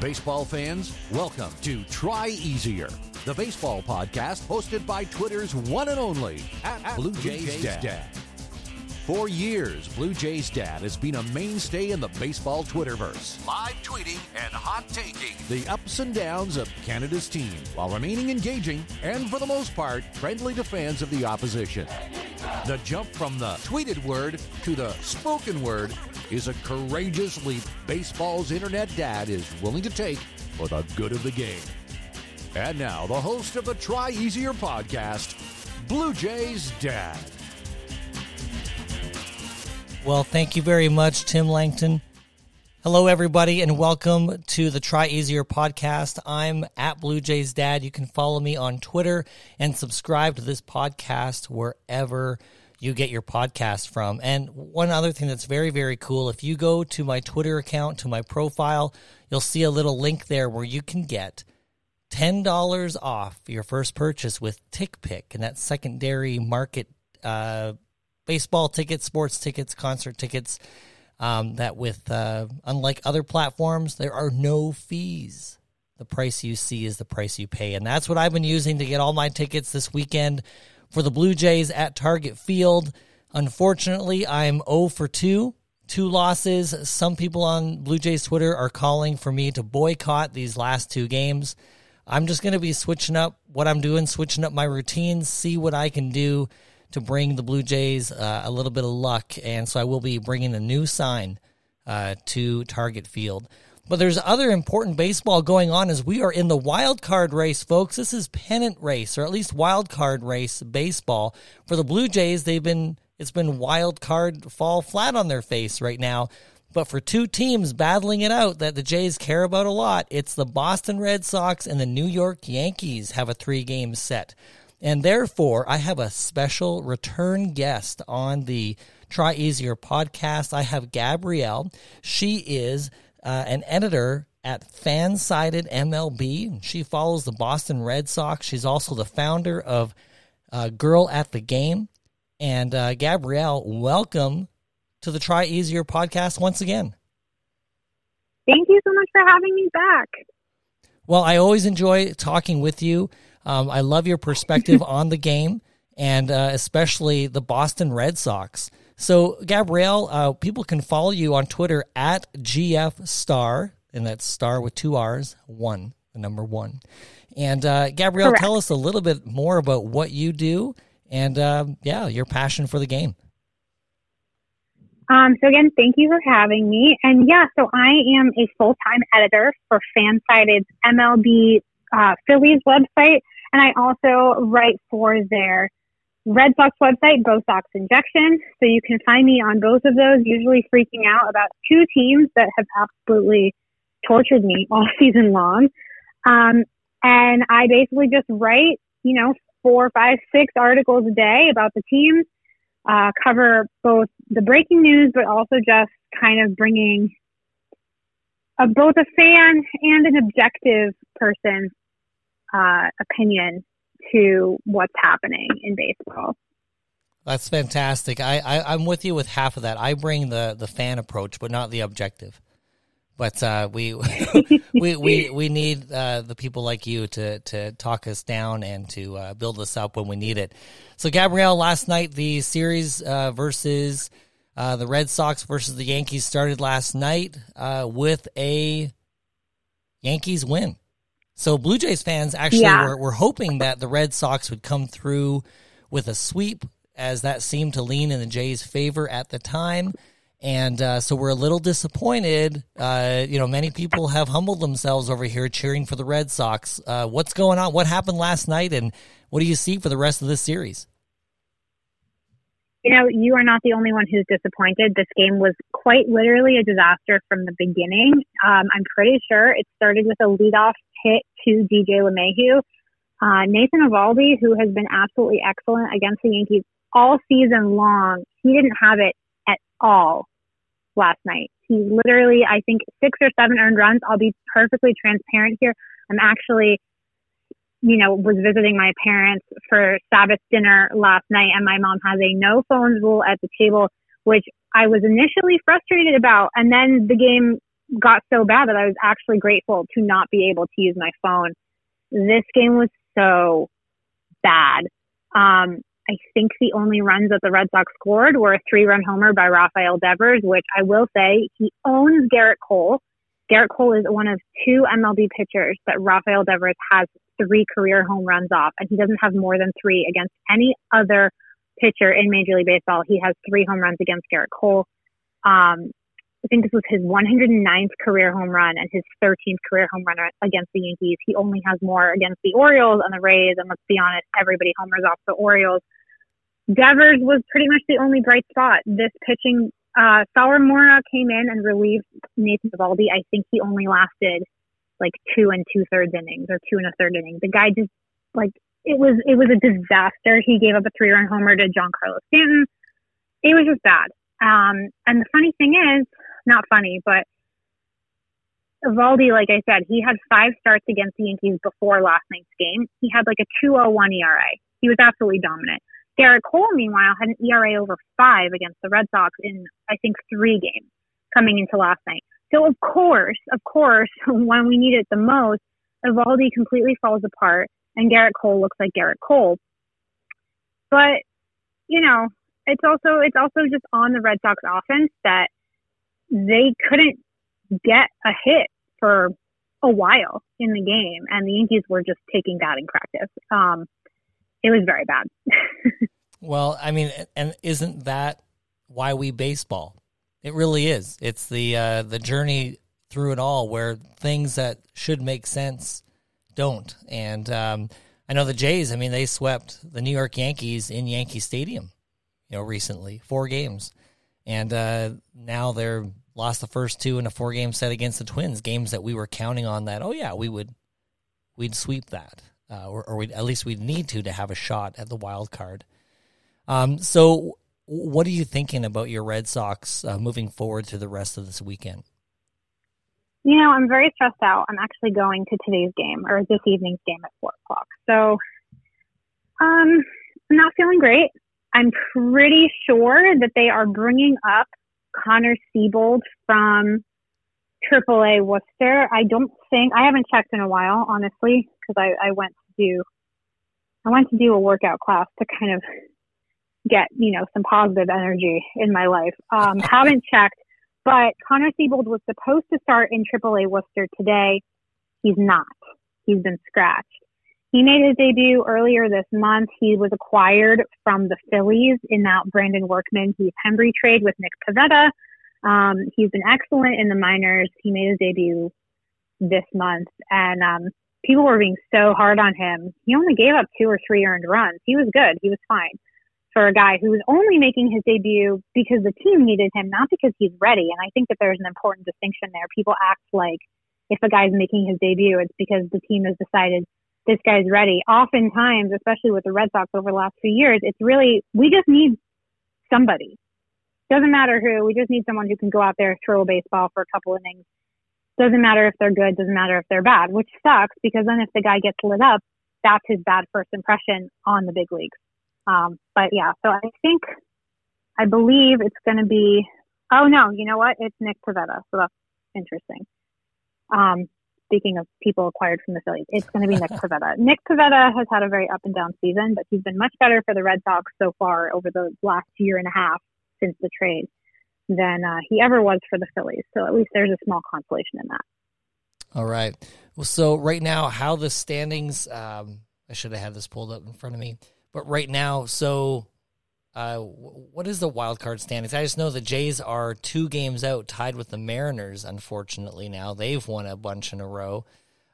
Baseball fans, welcome to Try Easier, the baseball podcast hosted by Twitter's one and only at Blue Jays, Dad. Dad. For years, Blue Jays Dad has been a mainstay in the baseball Twitterverse, live tweeting and hot taking the ups and downs of Canada's team while remaining engaging and, for the most part, friendly to fans of the opposition. The jump from the tweeted word to the spoken word is a courageous leap baseball's internet dad is willing to take for the good of the game. And now, the host of the Try Easier podcast, Blue Jays Dad. Well, thank you very much, Tim Langton. Hello, everybody, and welcome to the Try Easier podcast. I'm at Blue Jays Dad. You can follow me on Twitter and subscribe to this podcast wherever you get your podcast from. And one other thing that's very, very cool if you go to my Twitter account, to my profile, you'll see a little link there where you can get $10 off your first purchase with TickPick, and that secondary market uh, baseball tickets, sports tickets, concert tickets. Um, that with uh, unlike other platforms, there are no fees. The price you see is the price you pay, and that's what I've been using to get all my tickets this weekend for the Blue Jays at Target Field. Unfortunately, I'm 0 for 2, two losses. Some people on Blue Jays Twitter are calling for me to boycott these last two games. I'm just going to be switching up what I'm doing, switching up my routines, see what I can do to bring the Blue Jays uh, a little bit of luck. And so I will be bringing a new sign uh, to Target Field. But there's other important baseball going on as we are in the wild card race, folks. This is pennant race, or at least wild card race baseball. For the Blue Jays, they've been it's been wild card fall flat on their face right now. But for two teams battling it out that the Jays care about a lot, it's the Boston Red Sox and the New York Yankees have a three game set. And therefore, I have a special return guest on the Try Easier podcast. I have Gabrielle. She is uh, an editor at Fansided MLB. She follows the Boston Red Sox. She's also the founder of uh, Girl at the Game. And uh, Gabrielle, welcome to the Try Easier podcast once again. Thank you so much for having me back. Well, I always enjoy talking with you. Um, I love your perspective on the game and uh, especially the Boston Red Sox. So, Gabrielle, uh, people can follow you on Twitter at GF Star, and that's star with two R's, one, the number one. And uh, Gabrielle, Correct. tell us a little bit more about what you do and, uh, yeah, your passion for the game. Um, so again, thank you for having me. And yeah, so I am a full-time editor for Fansided's MLB uh, Phillies website, and I also write for their Red Sox website, Bo Sox Injection. So you can find me on both of those, usually freaking out about two teams that have absolutely tortured me all season long. Um, and I basically just write, you know, four, five, six articles a day about the teams, uh, cover both the breaking news, but also just kind of bringing a, both a fan and an objective person uh, opinion to what's happening in baseball. That's fantastic. I, I am with you with half of that. I bring the the fan approach, but not the objective. But uh, we, we we we need uh, the people like you to to talk us down and to uh, build us up when we need it. So, Gabrielle, last night the series uh, versus uh, the Red Sox versus the Yankees started last night uh, with a Yankees win. So Blue Jays fans actually yeah. were, were hoping that the Red Sox would come through with a sweep, as that seemed to lean in the Jays' favor at the time. And uh, so we're a little disappointed. Uh, you know, many people have humbled themselves over here cheering for the Red Sox. Uh, what's going on? What happened last night, and what do you see for the rest of this series? You know, you are not the only one who's disappointed. This game was quite literally a disaster from the beginning. Um, I'm pretty sure it started with a leadoff hit to DJ LeMahieu. Uh, Nathan Eovaldi, who has been absolutely excellent against the Yankees all season long, he didn't have it at all last night. He literally, I think, six or seven earned runs. I'll be perfectly transparent here. I'm actually, you know, was visiting my parents for Sabbath dinner last night, and my mom has a no phones rule at the table, which I was initially frustrated about. And then the game got so bad that I was actually grateful to not be able to use my phone. This game was so bad. Um, I think the only runs that the Red Sox scored were a three run homer by Rafael Devers, which I will say he owns Gerrit Cole. Gerrit Cole is one of two MLB pitchers that Rafael Devers has three career home runs off, and he doesn't have more than three against any other pitcher in Major League Baseball. He has three home runs against Gerrit Cole. Um, I think this was his 109th career home run and his 13th career home run against the Yankees. He only has more against the Orioles and the Rays, and let's be honest, everybody homers off the Orioles. Devers was pretty much the only bright spot. This pitching, uh, Sawamura came in and relieved Nathan Eovaldi. I think he only lasted like two and two thirds innings or two and a third innings. The guy just like it was it was a disaster. He gave up a three run homer to Giancarlo Stanton. It was just bad. Um, and the funny thing is, not funny, but Valdi, like I said, he had five starts against the Yankees before last night's game. He had like a 201 ERA. He was absolutely dominant. Gerrit Cole, meanwhile, had an ERA over five against the Red Sox in, I think, three games coming into last night. So, of course, of course, when we need it the most, Eovaldi completely falls apart and Gerrit Cole looks like Gerrit Cole. But, you know, it's also, it's also just on the Red Sox offense that they couldn't get a hit for a while in the game and the Yankees were just taking batting practice. Um, it was very bad. well, I mean, and isn't that why we baseball? It really is. It's the uh, the journey through it all, where things that should make sense don't. And um, I know the Jays. I mean, they swept the New York Yankees in Yankee Stadium, you know, recently, four games, and uh, now they're lost the first two in a four game set against the Twins. Games that we were counting on that. Oh yeah, we would we'd sweep that uh, or, or we'd, at least we'd need to to have a shot at the wild card. Um, so, what are you thinking about your Red Sox uh, moving forward through the rest of this weekend? You know, I'm very stressed out. I'm actually going to today's game or this evening's game at four o'clock. So, um, I'm not feeling great. I'm pretty sure that they are bringing up Connor Seabold from AAA Worcester. I don't think I haven't checked in a while, honestly, because I, I went to do I went to do a workout class to kind of get you know some positive energy in my life. Um, haven't checked, but Connor Seabold was supposed to start in AAA Worcester today. He's not. He's been scratched. He made his debut earlier this month. He was acquired from the Phillies in that Brandon Workman Heath Hembree trade with Nick Pivetta. Um, he's been excellent in the minors. He made his debut this month, and um, people were being so hard on him. He only gave up two or three earned runs. He was good. He was fine for a guy who was only making his debut because the team needed him, not because he's ready. And I think that there's an important distinction there. People act like if a guy's making his debut, it's because the team has decided this guy's ready. Oftentimes, especially with the Red Sox over the last few years, it's really, we just need somebody. Doesn't matter who, we just need someone who can go out there, throw a baseball for a couple innings. Doesn't matter if they're good, doesn't matter if they're bad, which sucks because then if the guy gets lit up, that's his bad first impression on the big leagues. Um, but yeah, so I think, I believe it's going to be, oh no, you know what? It's Nick Pivetta. So that's interesting. Um, speaking of people acquired from the Phillies, it's going to be Nick Pivetta. Nick Pivetta has had a very up and down season, but he's been much better for the Red Sox so far over the last year and a half since the trade than uh, he ever was for the Phillies. So at least there's a small consolation in that. All right. Well, so right now, how the standings? Um, I should have had this pulled up in front of me, but right now, so uh, what is the wild card standings? I just know the Jays are two games out, tied with the Mariners. Unfortunately, now they've won a bunch in a row.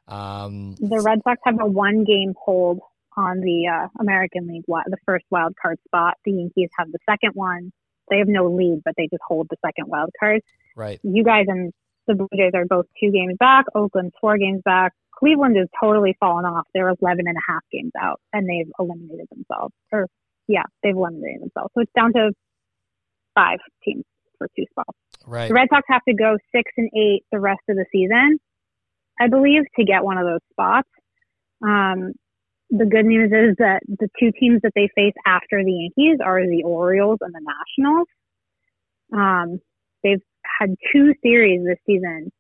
Um, the Red Sox have a one game hold on the uh, American League, the first wild card spot. The Yankees have the second one. They have no lead, but they just hold the second wild card. Right. You guys and the Blue Jays are both two games back. Oakland's four games back. Cleveland is totally fallen off. They're 11 and a half games out, and they've eliminated themselves. Or yeah, they've eliminated themselves. So it's down to five teams for two spots. Right. The Red Sox have to go six and eight the rest of the season, I believe, to get one of those spots. Um, the good news is that the two teams that they face after the Yankees are the Orioles and the Nationals. Um, they've had two series this season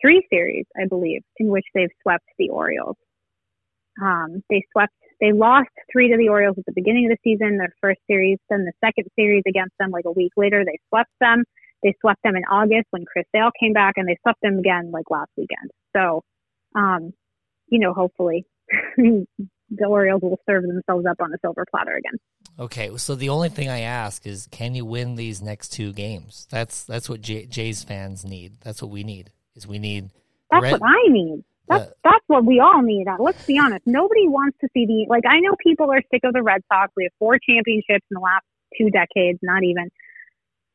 three series, I believe, in which they've swept the Orioles. Um, they swept, they lost three to the Orioles at the beginning of the season, their first series. Then the second series against them, like a week later, they swept them. They swept them in August when Chris Sale came back, and they swept them again like last weekend. So, um, you know, hopefully the Orioles will serve themselves up on a silver platter again. Okay, so the only thing I ask is, can you win these next two games? That's that's what J- Jays fans need. That's what we need. Is we need. That's red, what I need. That's the, that's what we all need. Uh, let's be honest. Nobody wants to see the like. I know people are sick of the Red Sox. We have four championships in the last two decades, not even.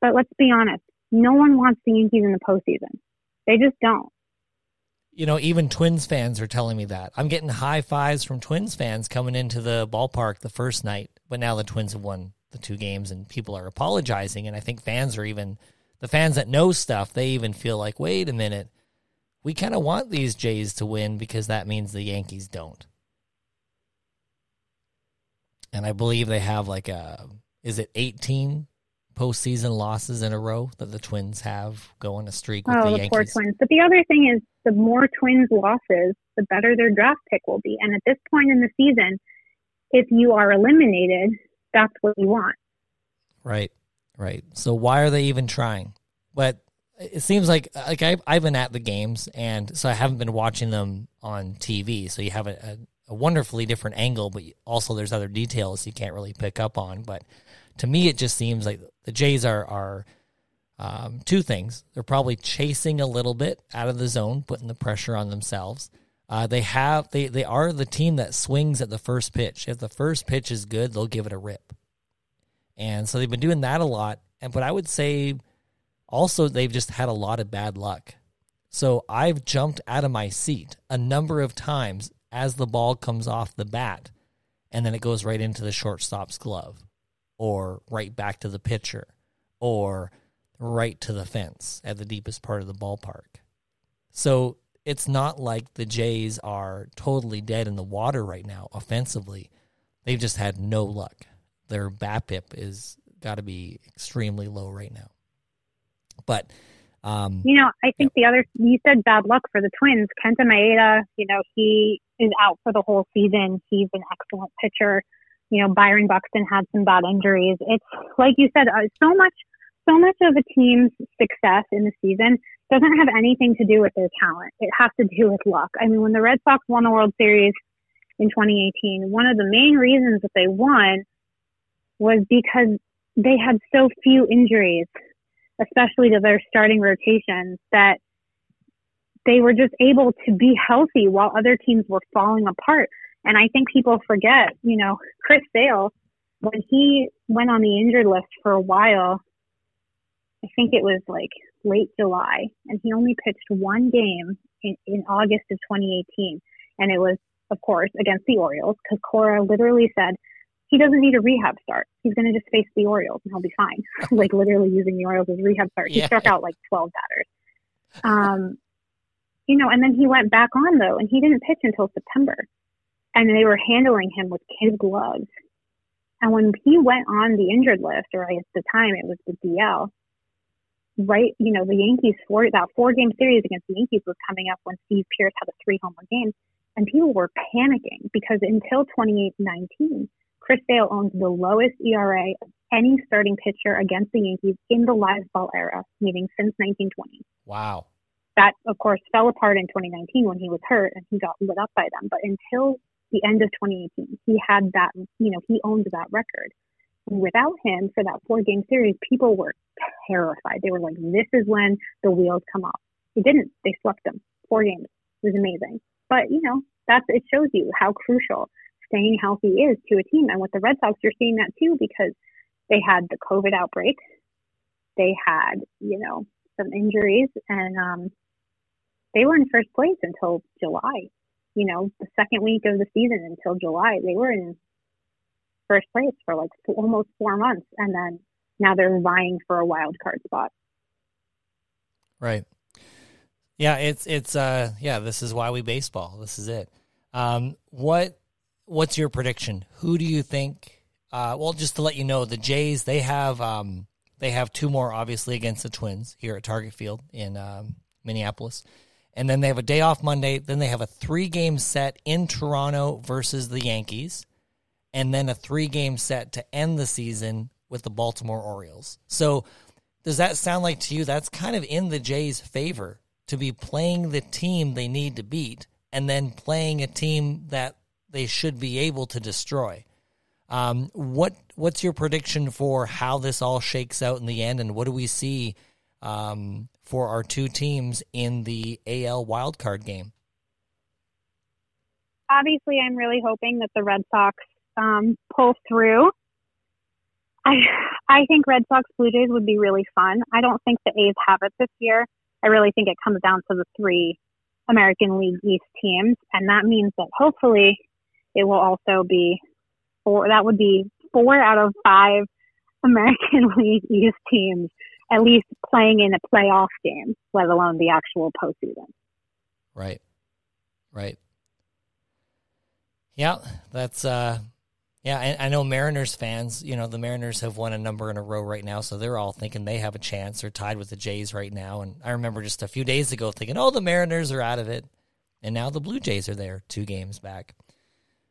But let's be honest. No one wants the Yankees in the postseason. They just don't you know, even Twins fans are telling me that. I'm getting high fives from Twins fans coming into the ballpark the first night, but now the Twins have won the two games and people are apologizing. And I think fans are even, the fans that know stuff, they even feel like, wait a minute, we kind of want these Jays to win because that means the Yankees don't. And I believe they have like a, is it 18 postseason losses in a row that the Twins have going a streak with oh, the, the Yankees. poor Twins. But the other thing is, the more Twins losses, the better their draft pick will be. And at this point in the season, if you are eliminated, that's what you want. Right, right. So why are they even trying? But it seems like like I've, I've been at the games, and so I haven't been watching them on TV. So you have a, a, a wonderfully different angle, but also there's other details you can't really pick up on. But to me, it just seems like the Jays are are um, two things. They're probably chasing a little bit out of the zone, putting the pressure on themselves. Uh, they have they they are the team that swings at the first pitch. If the first pitch is good, they'll give it a rip. And so they've been doing that a lot. And but I would say also they've just had a lot of bad luck. So I've jumped out of my seat a number of times as the ball comes off the bat and then it goes right into the shortstop's glove or right back to the pitcher or right to the fence at the deepest part of the ballpark. So it's not like the Jays are totally dead in the water right now offensively. They've just had no luck. Their BABIP is got to be extremely low right now. But um, you know, I think yeah. the other you said bad luck for the Twins. Kenta Maeda, you know, he is out for the whole season. He's an excellent pitcher you know, Byron Buxton had some bad injuries. It's like you said, uh, so much, so much of a team's success in the season doesn't have anything to do with their talent. It has to do with luck. I mean, when the Red Sox won the World Series in 2018, one of the main reasons that they won was because they had so few injuries, especially to their starting rotations, that they were just able to be healthy while other teams were falling apart. And I think people forget, you know, Chris Sale, when he went on the injured list for a while, I think it was like late July, and he only pitched one game in, in August of 2018. And it was, of course, against the Orioles, because Cora literally said, he doesn't need a rehab start. He's going to just face the Orioles and he'll be fine. like literally using the Orioles as rehab start. He yeah. struck out like 12 batters. Um, you know, and then he went back on though, and he didn't pitch until September and they were handling him with kid gloves. And when he went on the injured list, or at the time it was the DL, right, you know, the Yankees four that four game series against the Yankees was coming up when Steve Pearce had a three homer game, and people were panicking because until 2019, Chris Sale owns the lowest ERA of any starting pitcher against the Yankees in the live ball era, meaning since 1920. Wow. That, of course, fell apart in 2019 when he was hurt and he got lit up by them. But until the end of 2018. He had that, you know, he owned that record. And without him for that four game series, people were terrified. They were like, this is when the wheels come off. It didn't. They swept them. Four games. It was amazing. But, you know, that's, it shows you how crucial staying healthy is to a team. And with the Red Sox, you're seeing that too because they had the COVID outbreak. They had, you know, some injuries and, um, they were in first place until July you know, the second week of the season until July. They were in first place for like almost four months, and then now they're vying for a wild card spot. Right. Yeah, it's it's uh yeah, this is why we baseball. This is it. Um what what's your prediction? Who do you think uh well just to let you know the Jays they have um they have two more obviously against the Twins here at Target Field in um, Minneapolis. and then they have a day off Monday. Then they have a three game set in Toronto versus the Yankees, and then a three game set to end the season with the Baltimore Orioles. So, does that sound like to you that's kind of in the Jays' favor to be playing the team they need to beat and then playing a team that they should be able to destroy? Um, what what's your prediction for how this all shakes out in the end, and what do we see um, for our two teams in the AL wildcard game? Obviously, I'm really hoping that the Red Sox um, pull through. I I think Red Sox Blue Jays would be really fun. I don't think the A's have it this year. I really think it comes down to the three American League East teams, and that means that hopefully it will also be four. That would be four out of five American League East teams at least playing in a playoff game, let alone the actual postseason. Right. Right. Yeah, that's uh yeah, I, I know Mariners fans, you know, the Mariners have won a number in a row right now, so they're all thinking they have a chance. They're tied with the Jays right now. And I remember just a few days ago thinking, oh, the Mariners are out of it. And now the Blue Jays are there, two games back.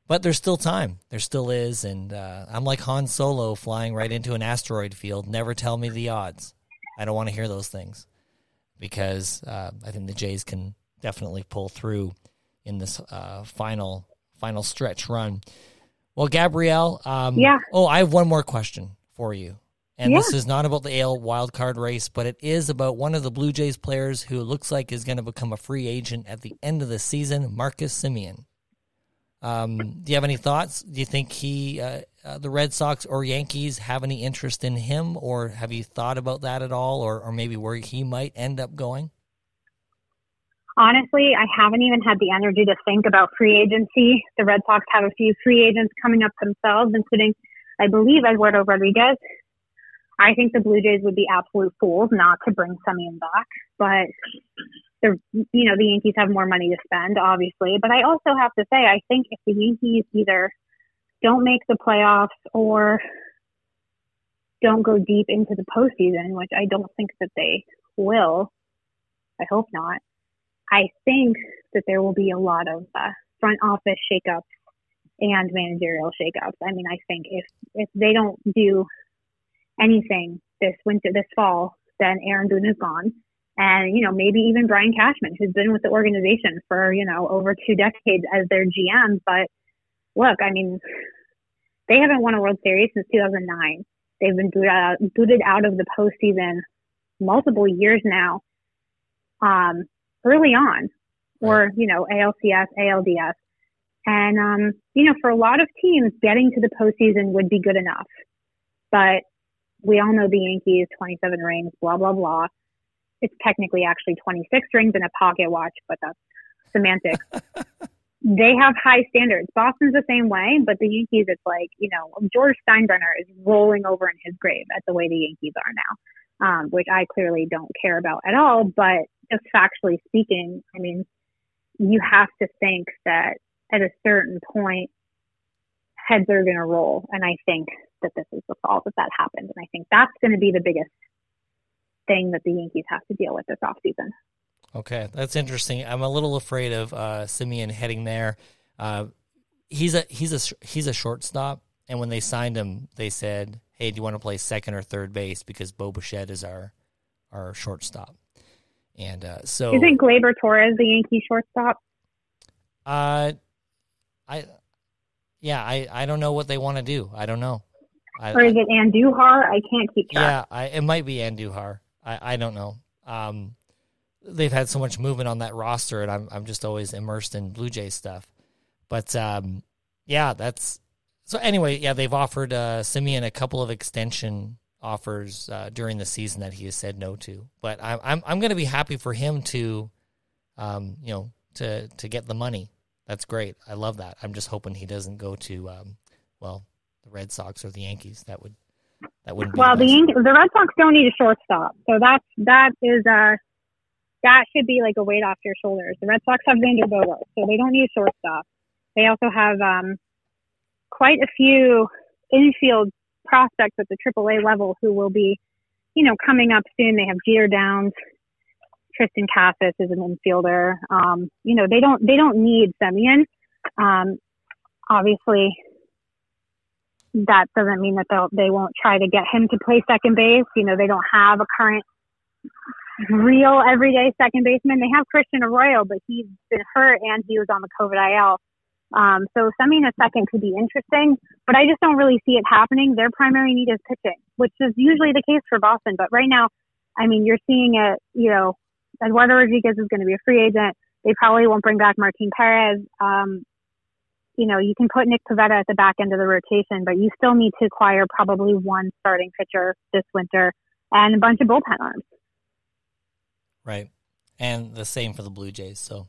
But there's still time. There still is. And uh, I'm like Han Solo flying right into an asteroid field. Never tell me the odds. I don't want to hear those things because uh, I think the Jays can definitely pull through in this uh, final final stretch run. Well, Gabrielle, um, yeah. Oh, I have one more question for you, and yeah. this is not about the AL wild card race, but it is about one of the Blue Jays players who looks like is going to become a free agent at the end of the season, Marcus Semien. Um, do you have any thoughts? Do you think he, uh, uh, the Red Sox or Yankees, have any interest in him, or have you thought about that at all, or, or maybe where he might end up going? Honestly, I haven't even had the energy to think about free agency. The Red Sox have a few free agents coming up themselves, including, I believe, Eduardo Rodriguez. I think the Blue Jays would be absolute fools not to bring Semien back, but the you know the Yankees have more money to spend, obviously. But I also have to say, I think if the Yankees either don't make the playoffs or don't go deep into the postseason, which I don't think that they will, I hope not. I think that there will be a lot of uh, front office shakeups and managerial shakeups. I mean, I think if if they don't do anything this winter, this fall, then Aaron Boone is gone and you know maybe even Brian Cashman, who's been with the organization for you know over two decades as their GM. But look, I mean, they haven't won a World Series since 2009. They've been booted out, booted out of the postseason multiple years now, um, early on, or you know ALCS, ALDS, and um, you know for a lot of teams, getting to the postseason would be good enough. But we all know the Yankees, 27 rings, blah blah blah it's technically actually 26 rings in a pocket watch, but that's semantics. they have high standards. Boston's the same way, but the Yankees, it's like, you know, George Steinbrenner is rolling over in his grave at the way the Yankees are now, um, which I clearly don't care about at all. But just factually speaking, I mean, you have to think that at a certain point, heads are going to roll. And I think that this is the fall that that happened. And I think that's going to be the biggest thing that the Yankees have to deal with this offseason. Okay, that's interesting. I'm a little afraid of uh, Semien heading there. Uh, he's a he's a he's a shortstop, and when they signed him, they said, "Hey, do you want to play second or third base?" Because Bo Bichette is our our shortstop, and uh, so isn't Gleyber Torres the Yankee shortstop? Uh, I yeah, I I don't know what they want to do. I don't know. I, or is it Andujar? I can't keep track. Yeah, I, it might be Andujar. I, I don't know. Um, they've had so much movement on that roster, and I'm I'm just always immersed in Blue Jays stuff. But um, yeah, that's so. Anyway, yeah, they've offered uh, Semien a couple of extension offers uh, during the season that he has said no to. But I'm I'm I'm going to be happy for him to, um, you know, to to get the money. That's great. I love that. I'm just hoping he doesn't go to, um, well, the Red Sox or the Yankees. That would that wouldn't. well, the the Red Sox don't need a shortstop, so that's that is a that should be like a weight off your shoulders. The Red Sox have Xander Bogaerts, so they don't need a shortstop. They also have um quite a few infield prospects at the AAA level who will be, you know, coming up soon. They have Jeter Downs, Triston Casas is an infielder. Um, you know, they don't they don't need Semien. Um, obviously, that doesn't mean that they'll they won't try to get him to play second base. You know, they don't have a current real everyday second baseman. They have Christian Arroyo, but he's been hurt and he was on the COVID IL. Um, so Semien a second could be interesting, but I just don't really see it happening. Their primary need is pitching, which is usually the case for Boston. But right now, I mean, you're seeing it, you know, Eduardo Rodriguez is going to be a free agent. They probably won't bring back Martin Perez. Um, you know, you can put Nick Pivetta at the back end of the rotation, but you still need to acquire probably one starting pitcher this winter and a bunch of bullpen arms. Right. And the same for the Blue Jays. So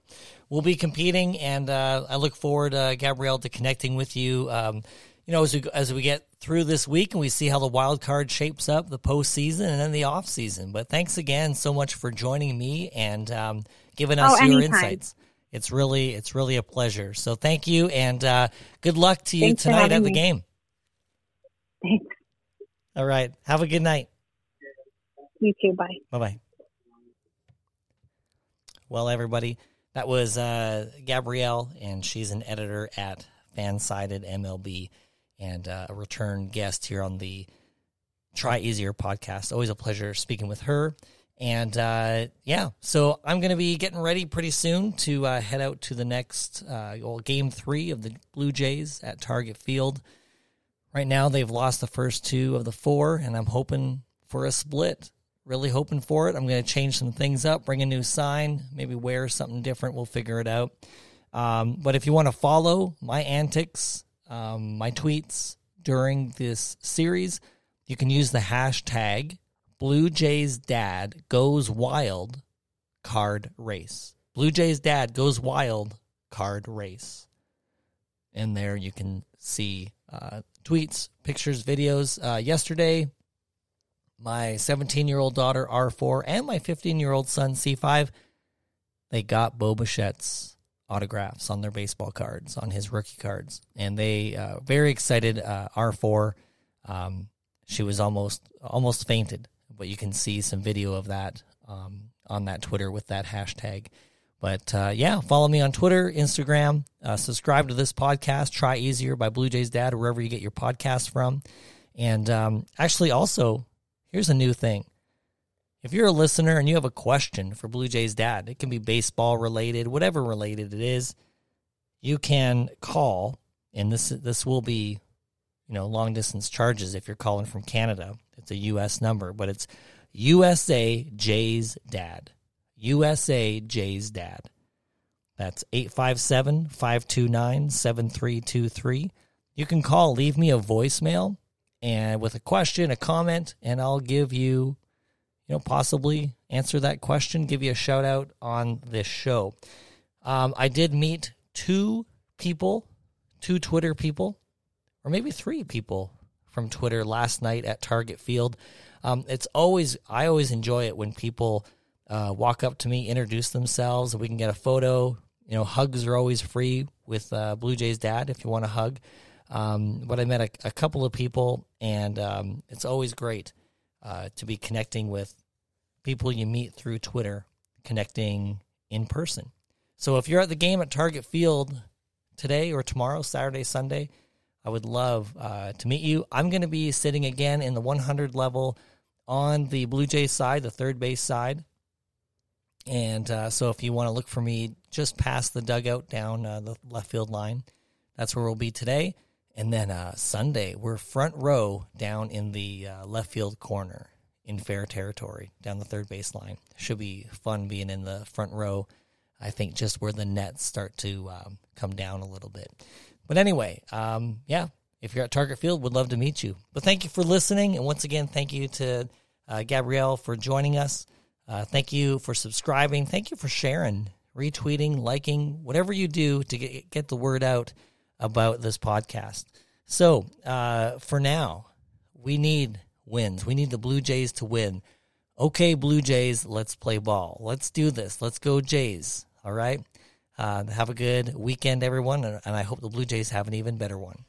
we'll be competing, and uh, I look forward, uh, Gabrielle, to connecting with you. Um, you know, as we as we get through this week and we see how the wild card shapes up, the postseason and then the off season. But thanks again so much for joining me and um, giving us oh, your insights. It's really it's really a pleasure. So thank you and uh, good luck to you thanks tonight at the me. game. Thanks. All right. Have a good night. You too. Bye. Bye bye. Well, everybody, that was uh, Gabrielle, and she's an editor at Fansided MLB and uh, a return guest here on the Try Easier podcast. Always a pleasure speaking with her. And uh, yeah, so I'm going to be getting ready pretty soon to uh, head out to the next uh, well, game three of the Blue Jays at Target Field. Right now, they've lost the first two of the four, and I'm hoping for a split. Really hoping for it. I'm going to change some things up, bring a new sign, maybe wear something different. We'll figure it out. Um, but if you want to follow my antics um, my tweets during this series, you can use the hashtag Blue Jays Dad Goes Wild card race. Blue Jays Dad Goes Wild card race. And there you can see uh, tweets, pictures, videos. Uh, yesterday, my 17 year old daughter R4 and my 15 year old son C5, they got Bo Bichette's autographs on their baseball cards, on his rookie cards, and they uh, very excited. Uh, R four, um, she was almost almost fainted, but you can see some video of that um, on that Twitter with that hashtag. But uh, yeah, follow me on Twitter, Instagram. Uh, subscribe to this podcast, Try Easier by Blue Jays Dad, wherever you get your podcast from. And um, actually, also, here's a new thing. If you're a listener and you have a question for Blue Jays dad, it can be baseball related, whatever related it is, you can call, and this this will be, you know, long distance charges if you're calling from Canada. It's a U.S. number, but it's USA Jays Dad. USA Jays Dad. That's 857 529 7323. You can call, leave me a voicemail and with a question, a comment, and I'll give you you know, possibly answer that question, give you a shout out on this show. Um, I did meet two people, two Twitter people, or maybe three people from Twitter last night at Target Field. Um, it's always, I always enjoy it when people uh, walk up to me, introduce themselves, we can get a photo. You know, hugs are always free with uh, Blue Jays dad if you want a hug. Um, but I met a, a, couple of people, and um, it's always great uh, to be connecting with people you meet through Twitter, connecting in person. So if you're at the game at Target Field today or tomorrow, Saturday, Sunday, I would love uh, to meet you. I'm going to be sitting again in the 100 level on the Blue Jays side, the third base side. And uh, so if you want to look for me just past the dugout down uh, the left field line, that's where we'll be today. And then uh, Sunday, we're front row down in the uh, left field corner in fair territory down the third base line. Should be fun being in the front row. I think just where the nets start to um, come down a little bit. But anyway, um, yeah, if you're at Target Field, would love to meet you. But thank you for listening. And once again, thank you to uh, Gabrielle for joining us. Uh, thank you for subscribing. Thank you for sharing, retweeting, liking, whatever you do to get, get the word out about this podcast. So uh, for now, we need wins. We need the Blue Jays to win. Okay, Blue Jays, let's play ball. Let's do this. Let's go, Jays. All right. Uh, have a good weekend, everyone, and I hope the Blue Jays have an even better one.